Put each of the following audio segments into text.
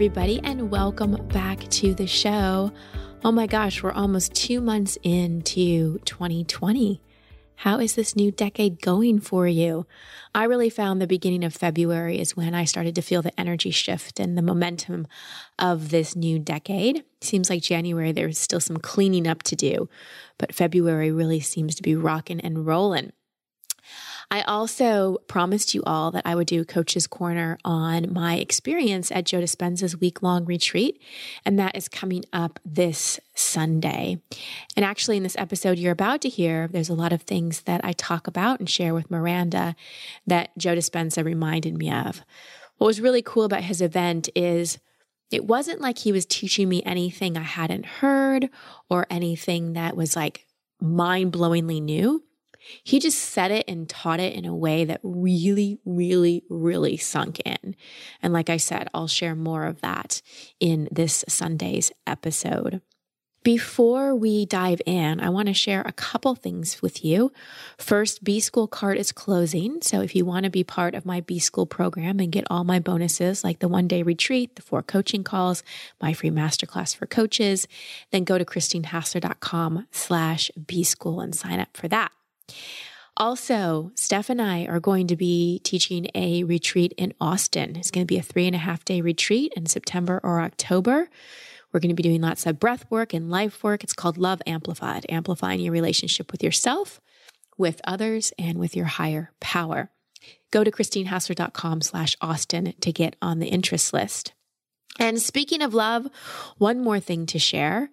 Everybody, and welcome back to the show. Oh my gosh, we're almost two months into 2020. How is this new decade going for you? I really found the beginning of February is when I started to feel the energy shift and the momentum of this new decade. Seems like January, there's still some cleaning up to do, but February really seems to be rocking and rolling. I also promised you all that I would do Coach's Corner on my experience at Joe Dispenza's week long retreat. And that is coming up this Sunday. And actually, in this episode you're about to hear, there's a lot of things that I talk about and share with Miranda that Joe Dispenza reminded me of. What was really cool about his event is it wasn't like he was teaching me anything I hadn't heard or anything that was like mind blowingly new. He just said it and taught it in a way that really, really, really sunk in. And like I said, I'll share more of that in this Sunday's episode. Before we dive in, I want to share a couple things with you. First, B School card is closing. So if you want to be part of my B School program and get all my bonuses like the one day retreat, the four coaching calls, my free masterclass for coaches, then go to christinehassler.com slash B School and sign up for that. Also, Steph and I are going to be teaching a retreat in Austin. It's going to be a three and a half day retreat in September or October. We're going to be doing lots of breath work and life work. It's called Love Amplified, amplifying your relationship with yourself, with others, and with your higher power. Go to christinehassler.com slash Austin to get on the interest list. And speaking of love, one more thing to share.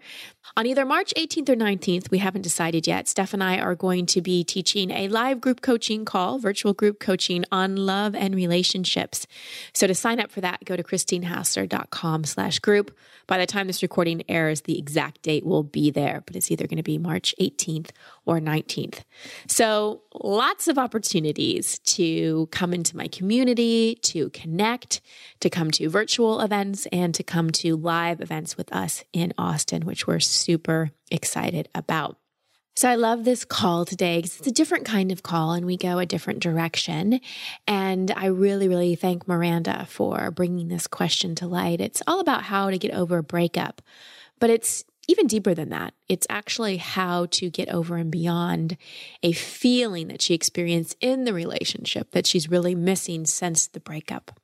On either March 18th or 19th, we haven't decided yet, Steph and I are going to be teaching a live group coaching call, virtual group coaching on love and relationships. So to sign up for that, go to christinehassler.com slash group. By the time this recording airs, the exact date will be there, but it's either going to be March 18th or 19th. So lots of opportunities to come into my community, to connect, to come to virtual events, and to come to live events with us in Austin, which we're super excited about. So I love this call today because it's a different kind of call and we go a different direction. And I really, really thank Miranda for bringing this question to light. It's all about how to get over a breakup, but it's even deeper than that. It's actually how to get over and beyond a feeling that she experienced in the relationship that she's really missing since the breakup.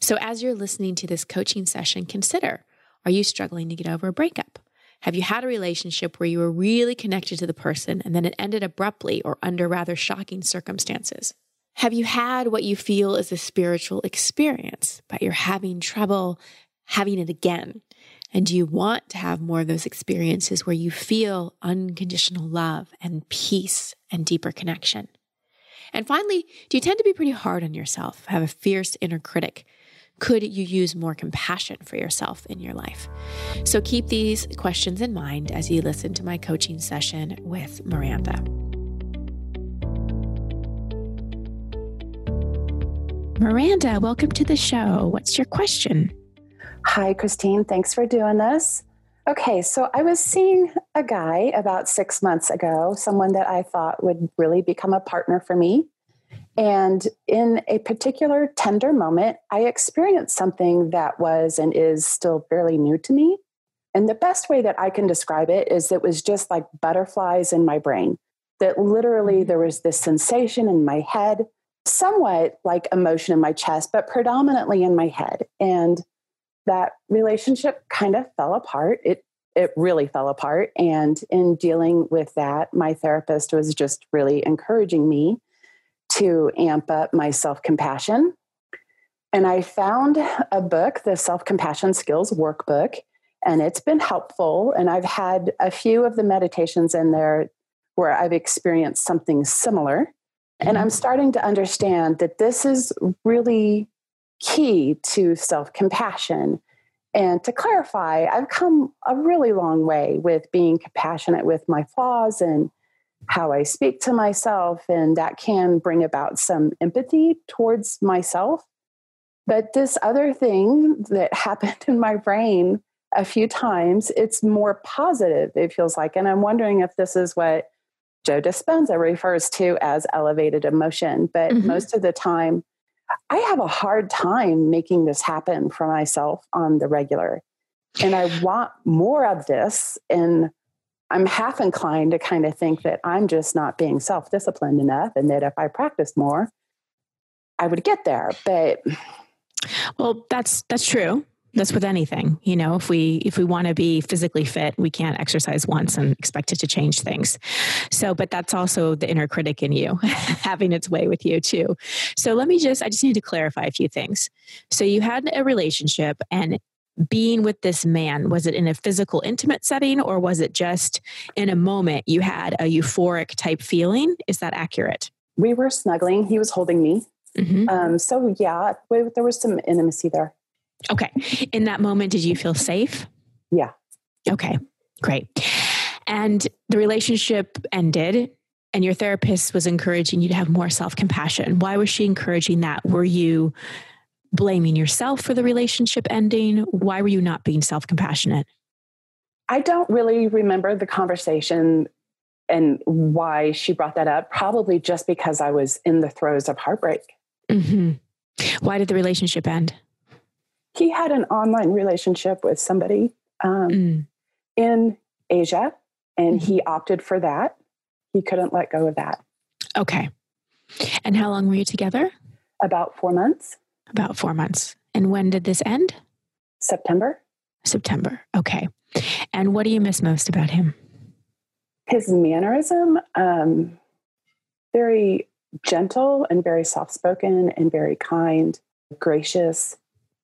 So as you're listening to this coaching session, consider, are you struggling to get over a breakup? Have you had a relationship where you were really connected to the person and then it ended abruptly or under rather shocking circumstances? Have you had what you feel is a spiritual experience, but you're having trouble having it again? And do you want to have more of those experiences where you feel unconditional love and peace and deeper connection? And finally, do you tend to be pretty hard on yourself, have a fierce inner critic could you use more compassion for yourself in your life? So keep these questions in mind as you listen to my coaching session with Miranda. Miranda, welcome to the show. What's your question? Hi, Christine. Thanks for doing this. Okay, so I was seeing a guy about six months ago, someone that I thought would really become a partner for me. And in a particular tender moment, I experienced something that was and is still fairly new to me. And the best way that I can describe it is it was just like butterflies in my brain, that literally mm-hmm. there was this sensation in my head, somewhat like emotion in my chest, but predominantly in my head. And that relationship kind of fell apart. It it really fell apart. And in dealing with that, my therapist was just really encouraging me to amp up my self compassion. And I found a book, the Self Compassion Skills Workbook, and it's been helpful. And I've had a few of the meditations in there where I've experienced something similar. And mm-hmm. I'm starting to understand that this is really key to self compassion. And to clarify, I've come a really long way with being compassionate with my flaws and how I speak to myself. And that can bring about some empathy towards myself. But this other thing that happened in my brain a few times, it's more positive, it feels like. And I'm wondering if this is what Joe Dispenza refers to as elevated emotion. But mm-hmm. most of the time, I have a hard time making this happen for myself on the regular. And I want more of this. And I'm half inclined to kind of think that I'm just not being self disciplined enough and that if I practiced more, I would get there. But well, that's that's true that's with anything you know if we if we want to be physically fit we can't exercise once and expect it to change things. So but that's also the inner critic in you having its way with you too. So let me just i just need to clarify a few things. So you had a relationship and being with this man was it in a physical intimate setting or was it just in a moment you had a euphoric type feeling? Is that accurate? We were snuggling. He was holding me. Mm-hmm. um, so yeah there was some intimacy there Okay. In that moment, did you feel safe? Yeah. Okay, great. And the relationship ended, and your therapist was encouraging you to have more self compassion. Why was she encouraging that? Were you blaming yourself for the relationship ending? Why were you not being self compassionate? I don't really remember the conversation and why she brought that up. Probably just because I was in the throes of heartbreak. Mm-hmm. Why did the relationship end? He had an online relationship with somebody um, mm. in Asia, and mm-hmm. he opted for that. He couldn't let go of that. Okay. And how long were you together? About four months. About four months. And when did this end? September. September. Okay. And what do you miss most about him? His mannerism, um, very gentle and very soft spoken and very kind, gracious,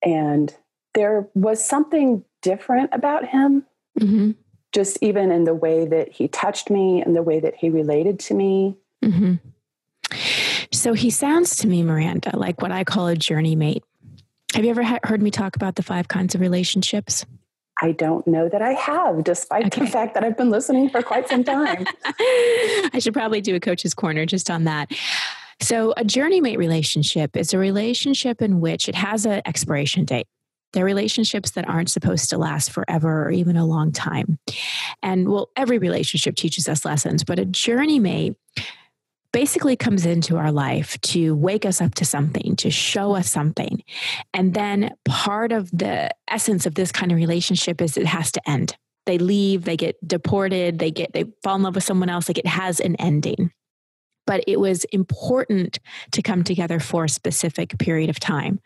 and there was something different about him, mm-hmm. just even in the way that he touched me and the way that he related to me. Mm-hmm. So he sounds to me, Miranda, like what I call a journey mate. Have you ever ha- heard me talk about the five kinds of relationships? I don't know that I have, despite okay. the fact that I've been listening for quite some time. I should probably do a coach's corner just on that. So, a journey mate relationship is a relationship in which it has an expiration date. They're relationships that aren't supposed to last forever or even a long time. And well, every relationship teaches us lessons, but a journey mate basically comes into our life to wake us up to something, to show us something. And then part of the essence of this kind of relationship is it has to end. They leave, they get deported, they get they fall in love with someone else, like it has an ending but it was important to come together for a specific period of time.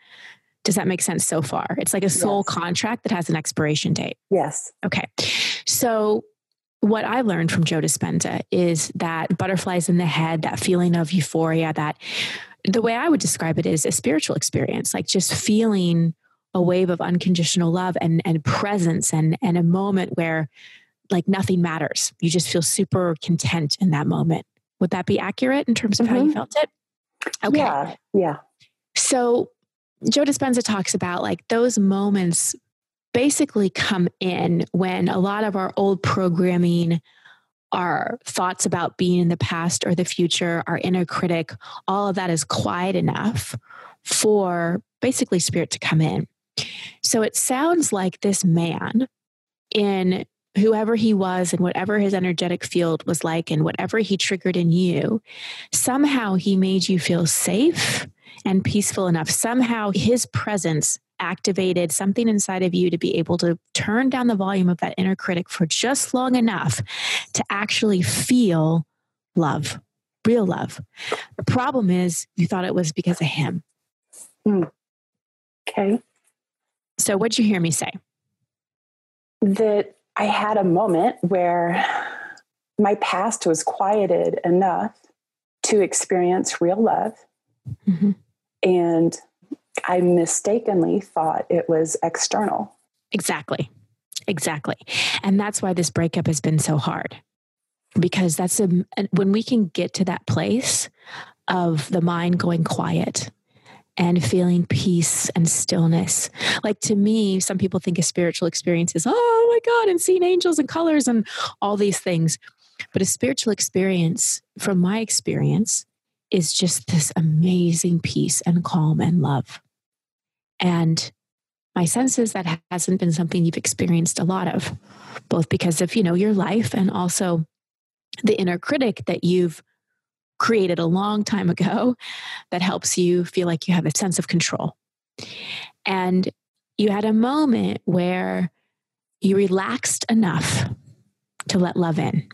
Does that make sense so far? It's like a soul yes. contract that has an expiration date. Yes. Okay. So, what I learned from Joe Dispenza is that butterflies in the head, that feeling of euphoria, that the way I would describe it is a spiritual experience, like just feeling a wave of unconditional love and, and presence and, and a moment where like nothing matters. You just feel super content in that moment. Would that be accurate in terms of mm-hmm. how you mm-hmm. felt it? Okay. Yeah. Yeah. So Joe Dispenza talks about like those moments basically come in when a lot of our old programming, our thoughts about being in the past or the future, our inner critic, all of that is quiet enough for basically spirit to come in. So it sounds like this man in whoever he was and whatever his energetic field was like and whatever he triggered in you, somehow he made you feel safe and peaceful enough. Somehow his presence activated something inside of you to be able to turn down the volume of that inner critic for just long enough to actually feel love, real love. The problem is you thought it was because of him. Mm. Okay. So, what'd you hear me say? That I had a moment where my past was quieted enough to experience real love. Mm-hmm. And I mistakenly thought it was external. Exactly. Exactly. And that's why this breakup has been so hard. Because that's a, when we can get to that place of the mind going quiet and feeling peace and stillness. Like to me, some people think a spiritual experience is, oh my God, and seeing angels and colors and all these things. But a spiritual experience, from my experience, is just this amazing peace and calm and love. And my sense is that hasn't been something you've experienced a lot of, both because of, you know, your life and also the inner critic that you've created a long time ago that helps you feel like you have a sense of control. And you had a moment where you relaxed enough to let love in.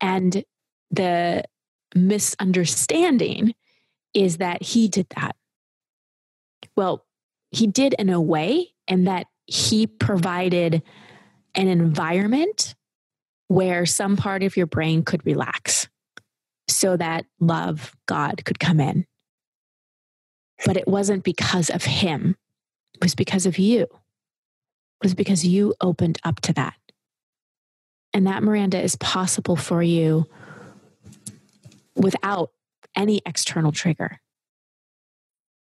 And the misunderstanding is that he did that. Well, he did in a way, and that he provided an environment where some part of your brain could relax so that love, God, could come in. But it wasn't because of him, it was because of you. It was because you opened up to that. And that, Miranda, is possible for you without any external trigger.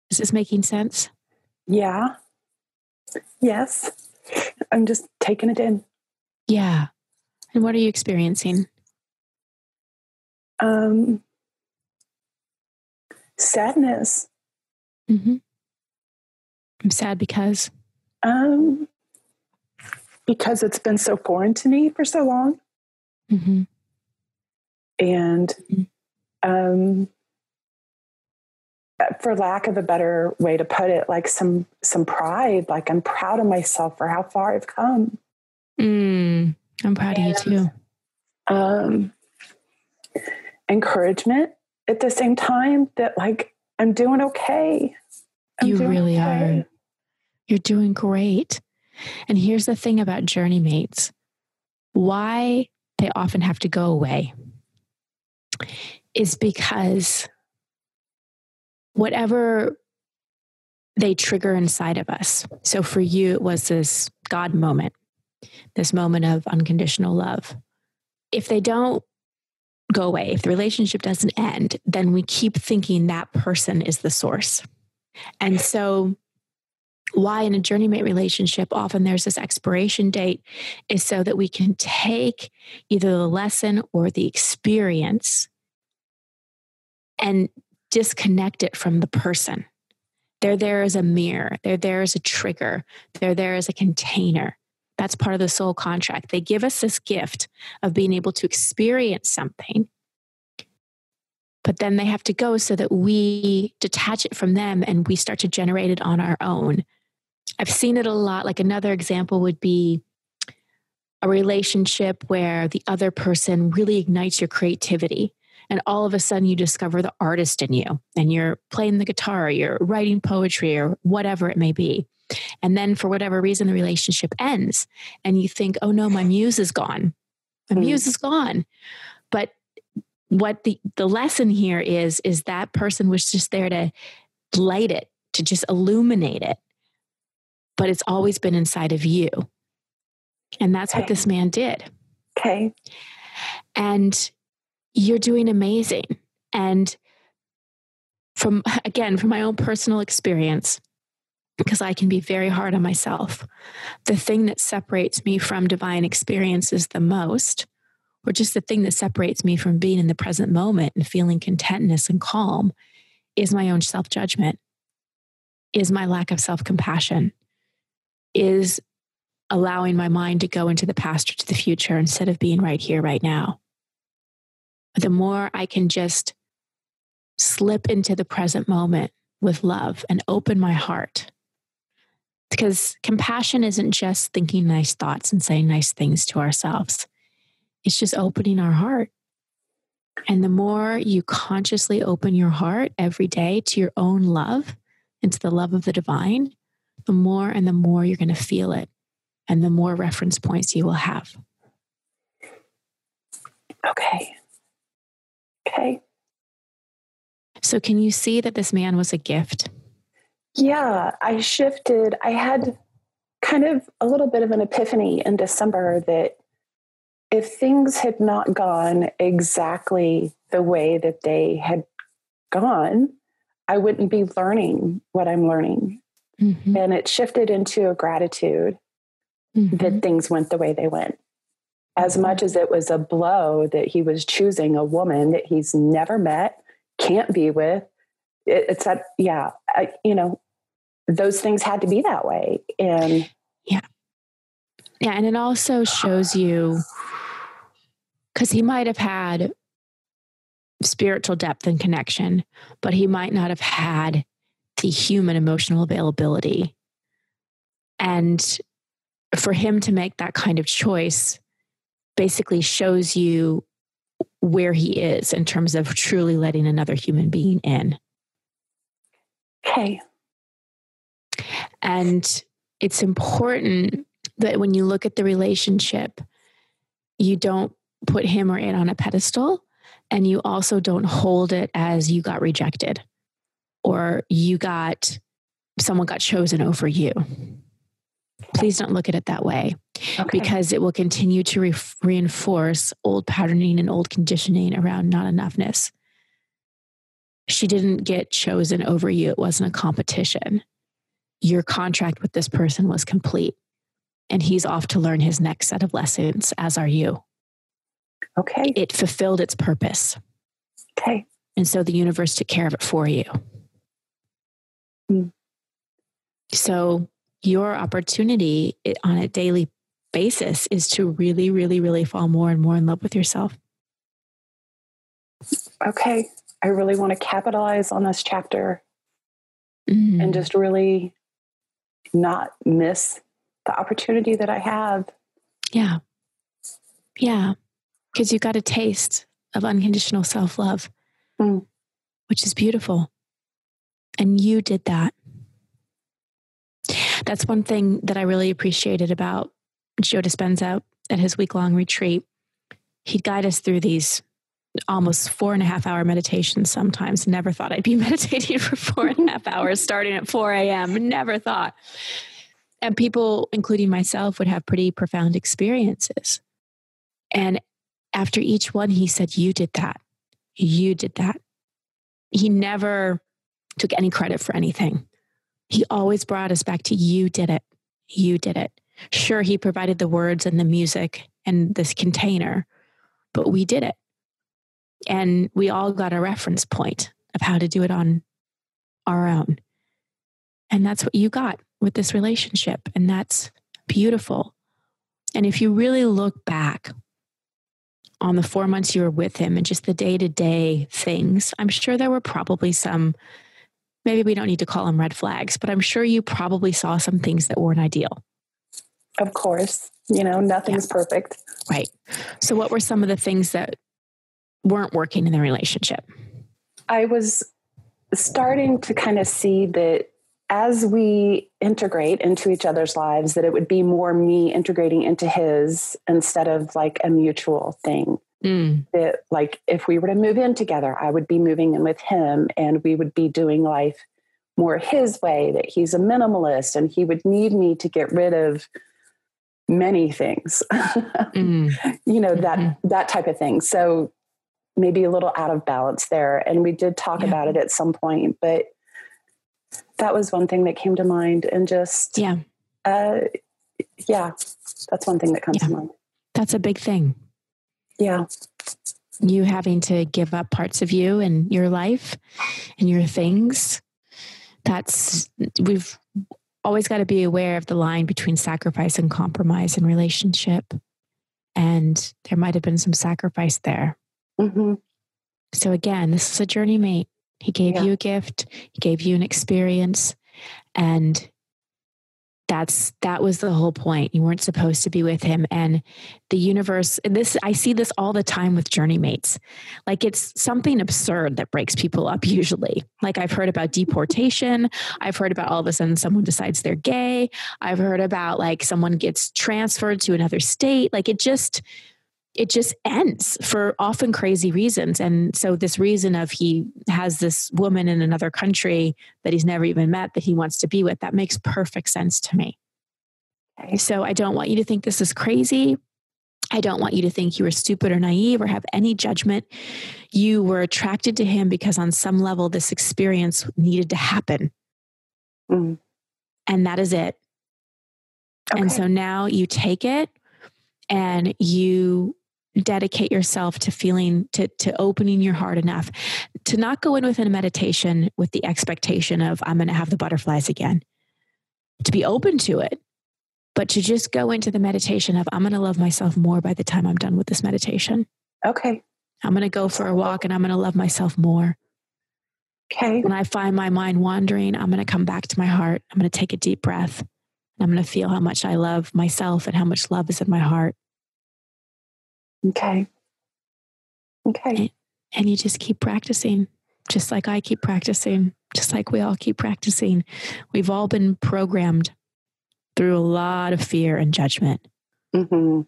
Is this making sense? Yeah. Yes. I'm just taking it in. Yeah. And what are you experiencing? Um, sadness. Mm-hmm. I'm sad because. Um, because it's been so foreign to me for so long. Mm-hmm. And mm-hmm. um, for lack of a better way to put it, like some some pride. Like I'm proud of myself for how far I've come. Mm, I'm proud and, of you too. Um, encouragement at the same time that like I'm doing okay. I'm you doing really okay. are. You're doing great. And here's the thing about journey mates why they often have to go away is because whatever they trigger inside of us. So for you, it was this God moment, this moment of unconditional love. If they don't go away, if the relationship doesn't end, then we keep thinking that person is the source. And so, why in a journeymate relationship often there's this expiration date is so that we can take either the lesson or the experience and disconnect it from the person. They're there as a mirror, they're there as a trigger, they're there as a container. That's part of the soul contract. They give us this gift of being able to experience something, but then they have to go so that we detach it from them and we start to generate it on our own. I've seen it a lot. Like another example would be a relationship where the other person really ignites your creativity and all of a sudden you discover the artist in you and you're playing the guitar you're writing poetry or whatever it may be and then for whatever reason the relationship ends and you think oh no my muse is gone my mm. muse is gone but what the the lesson here is is that person was just there to light it to just illuminate it but it's always been inside of you and that's okay. what this man did okay and you're doing amazing. And from, again, from my own personal experience, because I can be very hard on myself, the thing that separates me from divine experiences the most, or just the thing that separates me from being in the present moment and feeling contentness and calm, is my own self judgment, is my lack of self compassion, is allowing my mind to go into the past or to the future instead of being right here, right now the more I can just slip into the present moment with love and open my heart. Because compassion isn't just thinking nice thoughts and saying nice things to ourselves, it's just opening our heart. And the more you consciously open your heart every day to your own love and to the love of the divine, the more and the more you're going to feel it, and the more reference points you will have. Okay. Okay. So, can you see that this man was a gift? Yeah, I shifted. I had kind of a little bit of an epiphany in December that if things had not gone exactly the way that they had gone, I wouldn't be learning what I'm learning. Mm-hmm. And it shifted into a gratitude mm-hmm. that things went the way they went. As mm-hmm. much as it was a blow that he was choosing a woman that he's never met, can't be with, it, it's that, yeah, I, you know, those things had to be that way. And yeah. Yeah. And it also shows you, because he might have had spiritual depth and connection, but he might not have had the human emotional availability. And for him to make that kind of choice basically shows you where he is in terms of truly letting another human being in. Okay. And it's important that when you look at the relationship, you don't put him or it on a pedestal and you also don't hold it as you got rejected or you got someone got chosen over you. Please don't look at it that way okay. because it will continue to re- reinforce old patterning and old conditioning around not enoughness. She didn't get chosen over you, it wasn't a competition. Your contract with this person was complete, and he's off to learn his next set of lessons, as are you. Okay. It fulfilled its purpose. Okay. And so the universe took care of it for you. Mm. So your opportunity on a daily basis is to really, really, really fall more and more in love with yourself. Okay. I really want to capitalize on this chapter mm-hmm. and just really not miss the opportunity that I have. Yeah. Yeah because you got a taste of unconditional self love, mm. which is beautiful. And you did that. That's one thing that I really appreciated about Joe Dispenza at his week long retreat. He'd guide us through these almost four and a half hour meditations sometimes. Never thought I'd be meditating for four and a half hours starting at 4 a.m. Never thought. And people, including myself, would have pretty profound experiences. And after each one, he said, You did that. You did that. He never took any credit for anything. He always brought us back to you did it. You did it. Sure, he provided the words and the music and this container, but we did it. And we all got a reference point of how to do it on our own. And that's what you got with this relationship. And that's beautiful. And if you really look back on the four months you were with him and just the day to day things, I'm sure there were probably some, maybe we don't need to call them red flags, but I'm sure you probably saw some things that weren't ideal. Of course. You know, nothing's yeah. perfect. Right. So, what were some of the things that weren't working in the relationship? I was starting to kind of see that as we integrate into each other's lives, that it would be more me integrating into his instead of like a mutual thing. Mm. That, like, if we were to move in together, I would be moving in with him and we would be doing life more his way, that he's a minimalist and he would need me to get rid of many things. mm. You know, that mm-hmm. that type of thing. So maybe a little out of balance there. And we did talk yeah. about it at some point, but that was one thing that came to mind and just yeah uh, yeah that's one thing that comes yeah. to mind that's a big thing yeah you having to give up parts of you and your life and your things that's we've always got to be aware of the line between sacrifice and compromise in relationship and there might have been some sacrifice there mm-hmm. so again this is a journey mate. He gave yeah. you a gift, he gave you an experience, and that's that was the whole point. You weren't supposed to be with him and the universe this i see this all the time with journey mates. Like it's something absurd that breaks people up usually. Like i've heard about deportation i've heard about all of a sudden someone decides they're gay i've heard about like someone gets transferred to another state. Like it just it just ends for often crazy reasons. And so, this reason of he has this woman in another country that he's never even met that he wants to be with, that makes perfect sense to me. Okay. So, I don't want you to think this is crazy. I don't want you to think you were stupid or naive or have any judgment. You were attracted to him because, on some level, this experience needed to happen. Mm. And that is it. Okay. And so now you take it and you dedicate yourself to feeling to to opening your heart enough to not go in within a meditation with the expectation of I'm going to have the butterflies again. To be open to it, but to just go into the meditation of I'm going to love myself more by the time I'm done with this meditation. Okay. I'm going to go for a walk and I'm going to love myself more. Okay. When I find my mind wandering, I'm going to come back to my heart. I'm going to take a deep breath. And I'm going to feel how much I love myself and how much love is in my heart. Okay. Okay. And, and you just keep practicing, just like I keep practicing, just like we all keep practicing. We've all been programmed through a lot of fear and judgment. Mm-hmm.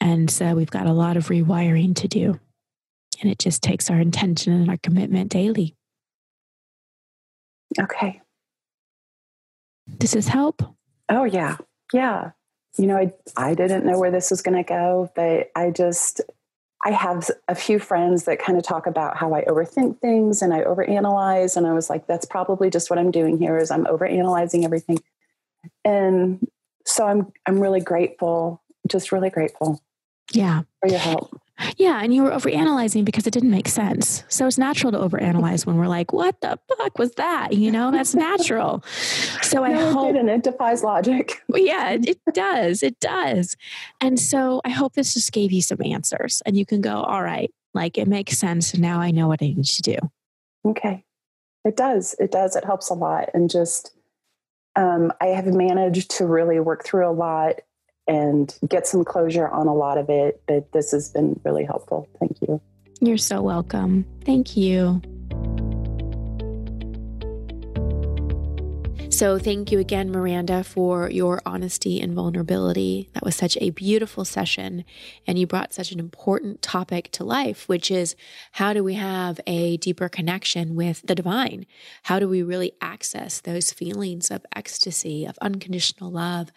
And so we've got a lot of rewiring to do. And it just takes our intention and our commitment daily. Okay. Does this help? Oh, yeah. Yeah. You know, I, I didn't know where this was going to go, but I just, I have a few friends that kind of talk about how I overthink things and I overanalyze. And I was like, that's probably just what I'm doing here is I'm overanalyzing everything. And so I'm I'm really grateful, just really grateful. Yeah. For your help. Yeah, and you were overanalyzing because it didn't make sense. So it's natural to overanalyze when we're like, "What the fuck was that?" You know, that's natural. So no, I hope, it and it defies logic. yeah, it, it does. It does. And so I hope this just gave you some answers, and you can go, "All right, like it makes sense. Now I know what I need to do." Okay, it does. It does. It helps a lot, and just um, I have managed to really work through a lot and get some closure on a lot of it, but this has been really helpful. Thank you. You're so welcome. Thank you. So, thank you again, Miranda, for your honesty and vulnerability. That was such a beautiful session. And you brought such an important topic to life, which is how do we have a deeper connection with the divine? How do we really access those feelings of ecstasy, of unconditional love?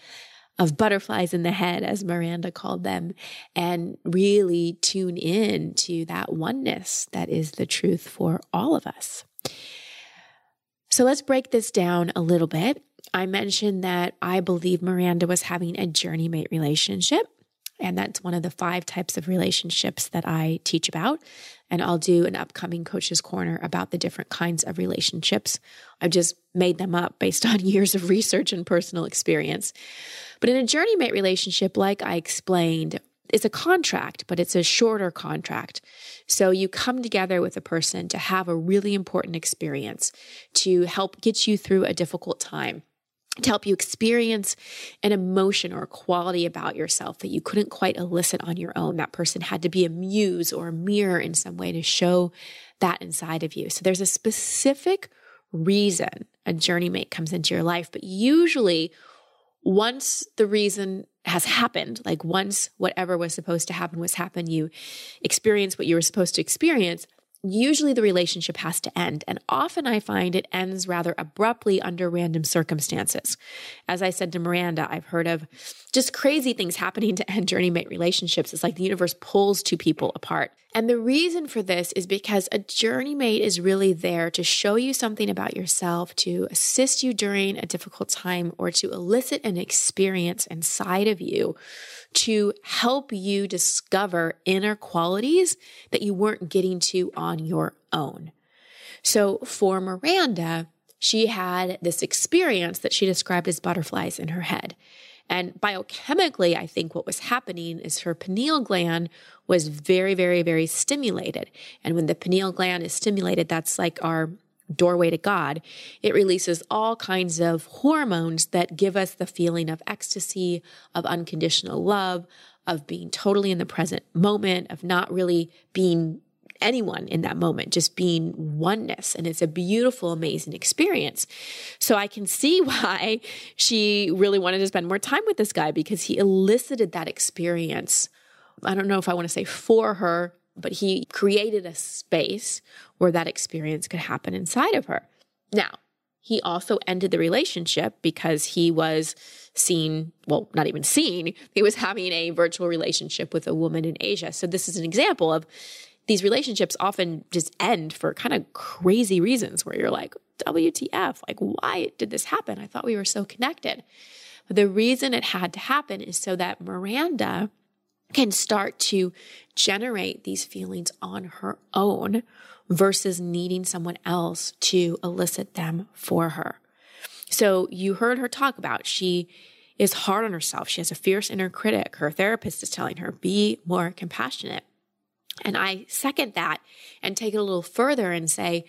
Of butterflies in the head, as Miranda called them, and really tune in to that oneness that is the truth for all of us. So let's break this down a little bit. I mentioned that I believe Miranda was having a journey mate relationship. And that's one of the five types of relationships that I teach about. And I'll do an upcoming Coach's Corner about the different kinds of relationships. I've just made them up based on years of research and personal experience. But in a journey mate relationship, like I explained, it's a contract, but it's a shorter contract. So you come together with a person to have a really important experience to help get you through a difficult time to help you experience an emotion or a quality about yourself that you couldn't quite elicit on your own. That person had to be a muse or a mirror in some way to show that inside of you. So there's a specific reason a journey mate comes into your life, but usually once the reason has happened, like once whatever was supposed to happen was happened, you experience what you were supposed to experience, usually the relationship has to end. And often I find it ends rather abruptly under random circumstances. As I said to Miranda, I've heard of just crazy things happening to end journey mate relationships. It's like the universe pulls two people apart. And the reason for this is because a journey mate is really there to show you something about yourself, to assist you during a difficult time, or to elicit an experience inside of you to help you discover inner qualities that you weren't getting to on your own. So for Miranda, she had this experience that she described as butterflies in her head. And biochemically, I think what was happening is her pineal gland was very, very, very stimulated. And when the pineal gland is stimulated, that's like our doorway to God, it releases all kinds of hormones that give us the feeling of ecstasy, of unconditional love, of being totally in the present moment, of not really being anyone in that moment, just being oneness. And it's a beautiful, amazing experience. So I can see why she really wanted to spend more time with this guy because he elicited that experience. I don't know if I want to say for her, but he created a space where that experience could happen inside of her. Now, he also ended the relationship because he was seen, well, not even seen, he was having a virtual relationship with a woman in Asia. So this is an example of these relationships often just end for kind of crazy reasons where you're like, WTF, like, why did this happen? I thought we were so connected. But the reason it had to happen is so that Miranda can start to generate these feelings on her own versus needing someone else to elicit them for her. So you heard her talk about she is hard on herself. She has a fierce inner critic. Her therapist is telling her, be more compassionate. And I second that and take it a little further and say,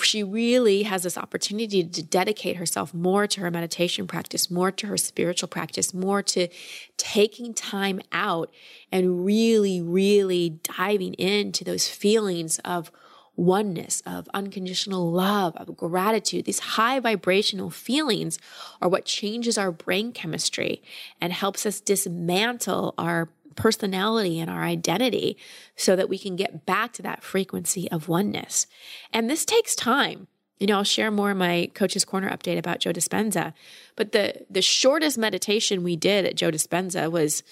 she really has this opportunity to dedicate herself more to her meditation practice, more to her spiritual practice, more to taking time out and really, really diving into those feelings of oneness, of unconditional love, of gratitude. These high vibrational feelings are what changes our brain chemistry and helps us dismantle our personality and our identity so that we can get back to that frequency of oneness. And this takes time. You know, I'll share more in my coach's corner update about Joe Dispenza. But the the shortest meditation we did at Joe Dispenza was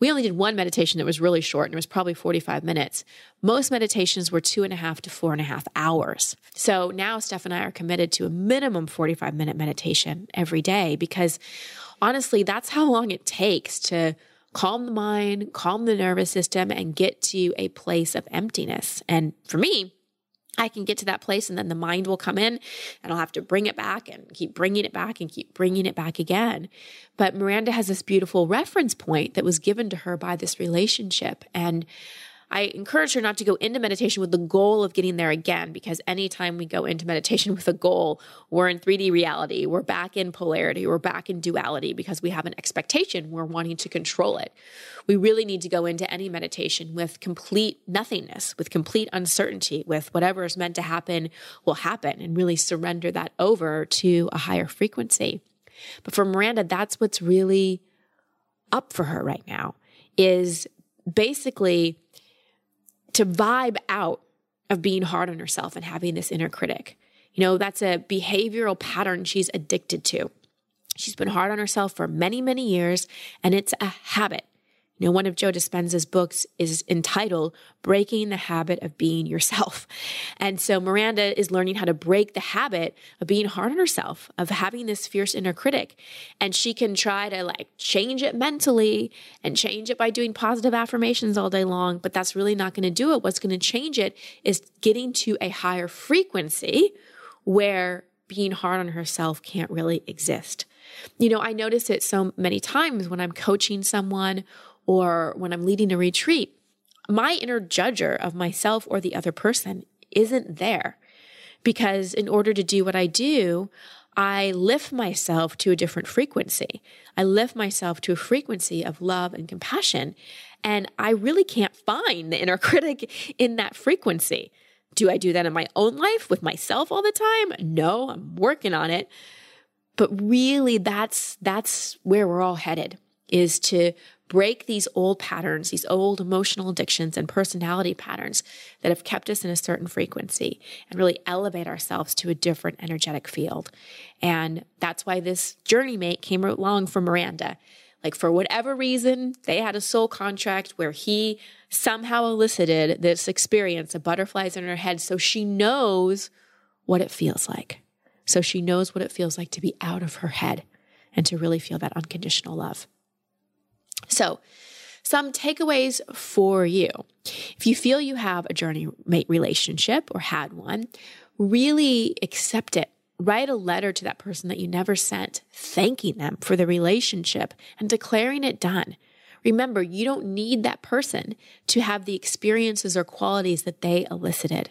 we only did one meditation that was really short and it was probably 45 minutes. Most meditations were two and a half to four and a half hours. So now Steph and I are committed to a minimum 45 minute meditation every day because honestly, that's how long it takes to calm the mind, calm the nervous system, and get to a place of emptiness. And for me, I can get to that place and then the mind will come in and I'll have to bring it back and keep bringing it back and keep bringing it back again. But Miranda has this beautiful reference point that was given to her by this relationship. And I encourage her not to go into meditation with the goal of getting there again, because anytime we go into meditation with a goal, we're in 3D reality, we're back in polarity, we're back in duality because we have an expectation, we're wanting to control it. We really need to go into any meditation with complete nothingness, with complete uncertainty, with whatever is meant to happen will happen, and really surrender that over to a higher frequency. But for Miranda, that's what's really up for her right now is basically to vibe out of being hard on herself and having this inner critic. You know, that's a behavioral pattern she's addicted to. She's been hard on herself for many, many years, and it's a habit. Know, one of Joe Dispenza's books is entitled Breaking the Habit of Being Yourself. And so Miranda is learning how to break the habit of being hard on herself, of having this fierce inner critic. And she can try to like change it mentally and change it by doing positive affirmations all day long, but that's really not going to do it. What's going to change it is getting to a higher frequency where being hard on herself can't really exist. You know, I notice it so many times when I'm coaching someone or when I'm leading a retreat, my inner judger of myself or the other person isn't there. Because in order to do what I do, I lift myself to a different frequency. I lift myself to a frequency of love and compassion. And I really can't find the inner critic in that frequency. Do I do that in my own life with myself all the time? No, I'm working on it. But really that's that's where we're all headed is to break these old patterns, these old emotional addictions and personality patterns that have kept us in a certain frequency and really elevate ourselves to a different energetic field. And that's why this journey mate came along for Miranda. Like, for whatever reason, they had a soul contract where he somehow elicited this experience of butterflies in her head. So she knows what it feels like. So she knows what it feels like to be out of her head and to really feel that unconditional love. So, some takeaways for you. If you feel you have a journey mate relationship or had one, really accept it. Write a letter to that person that you never sent, thanking them for the relationship and declaring it done. Remember, you don't need that person to have the experiences or qualities that they elicited.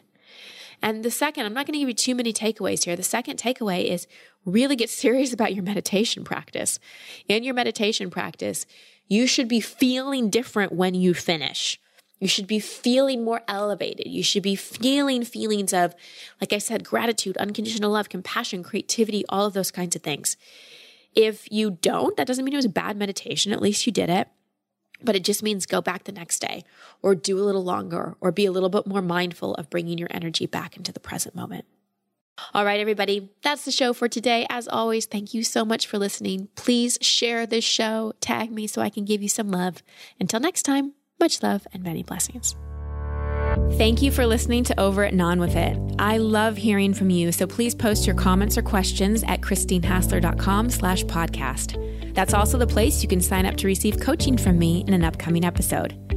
And the second, I'm not going to give you too many takeaways here. The second takeaway is really get serious about your meditation practice. In your meditation practice, you should be feeling different when you finish. You should be feeling more elevated. You should be feeling feelings of, like I said, gratitude, unconditional love, compassion, creativity, all of those kinds of things. If you don't, that doesn't mean it was bad meditation. At least you did it. But it just means go back the next day or do a little longer or be a little bit more mindful of bringing your energy back into the present moment. All right, everybody, that's the show for today. As always, thank you so much for listening. Please share this show, tag me so I can give you some love. Until next time, much love and many blessings. Thank you for listening to Over It and On With It. I love hearing from you, so please post your comments or questions at christinehassler.com slash podcast. That's also the place you can sign up to receive coaching from me in an upcoming episode.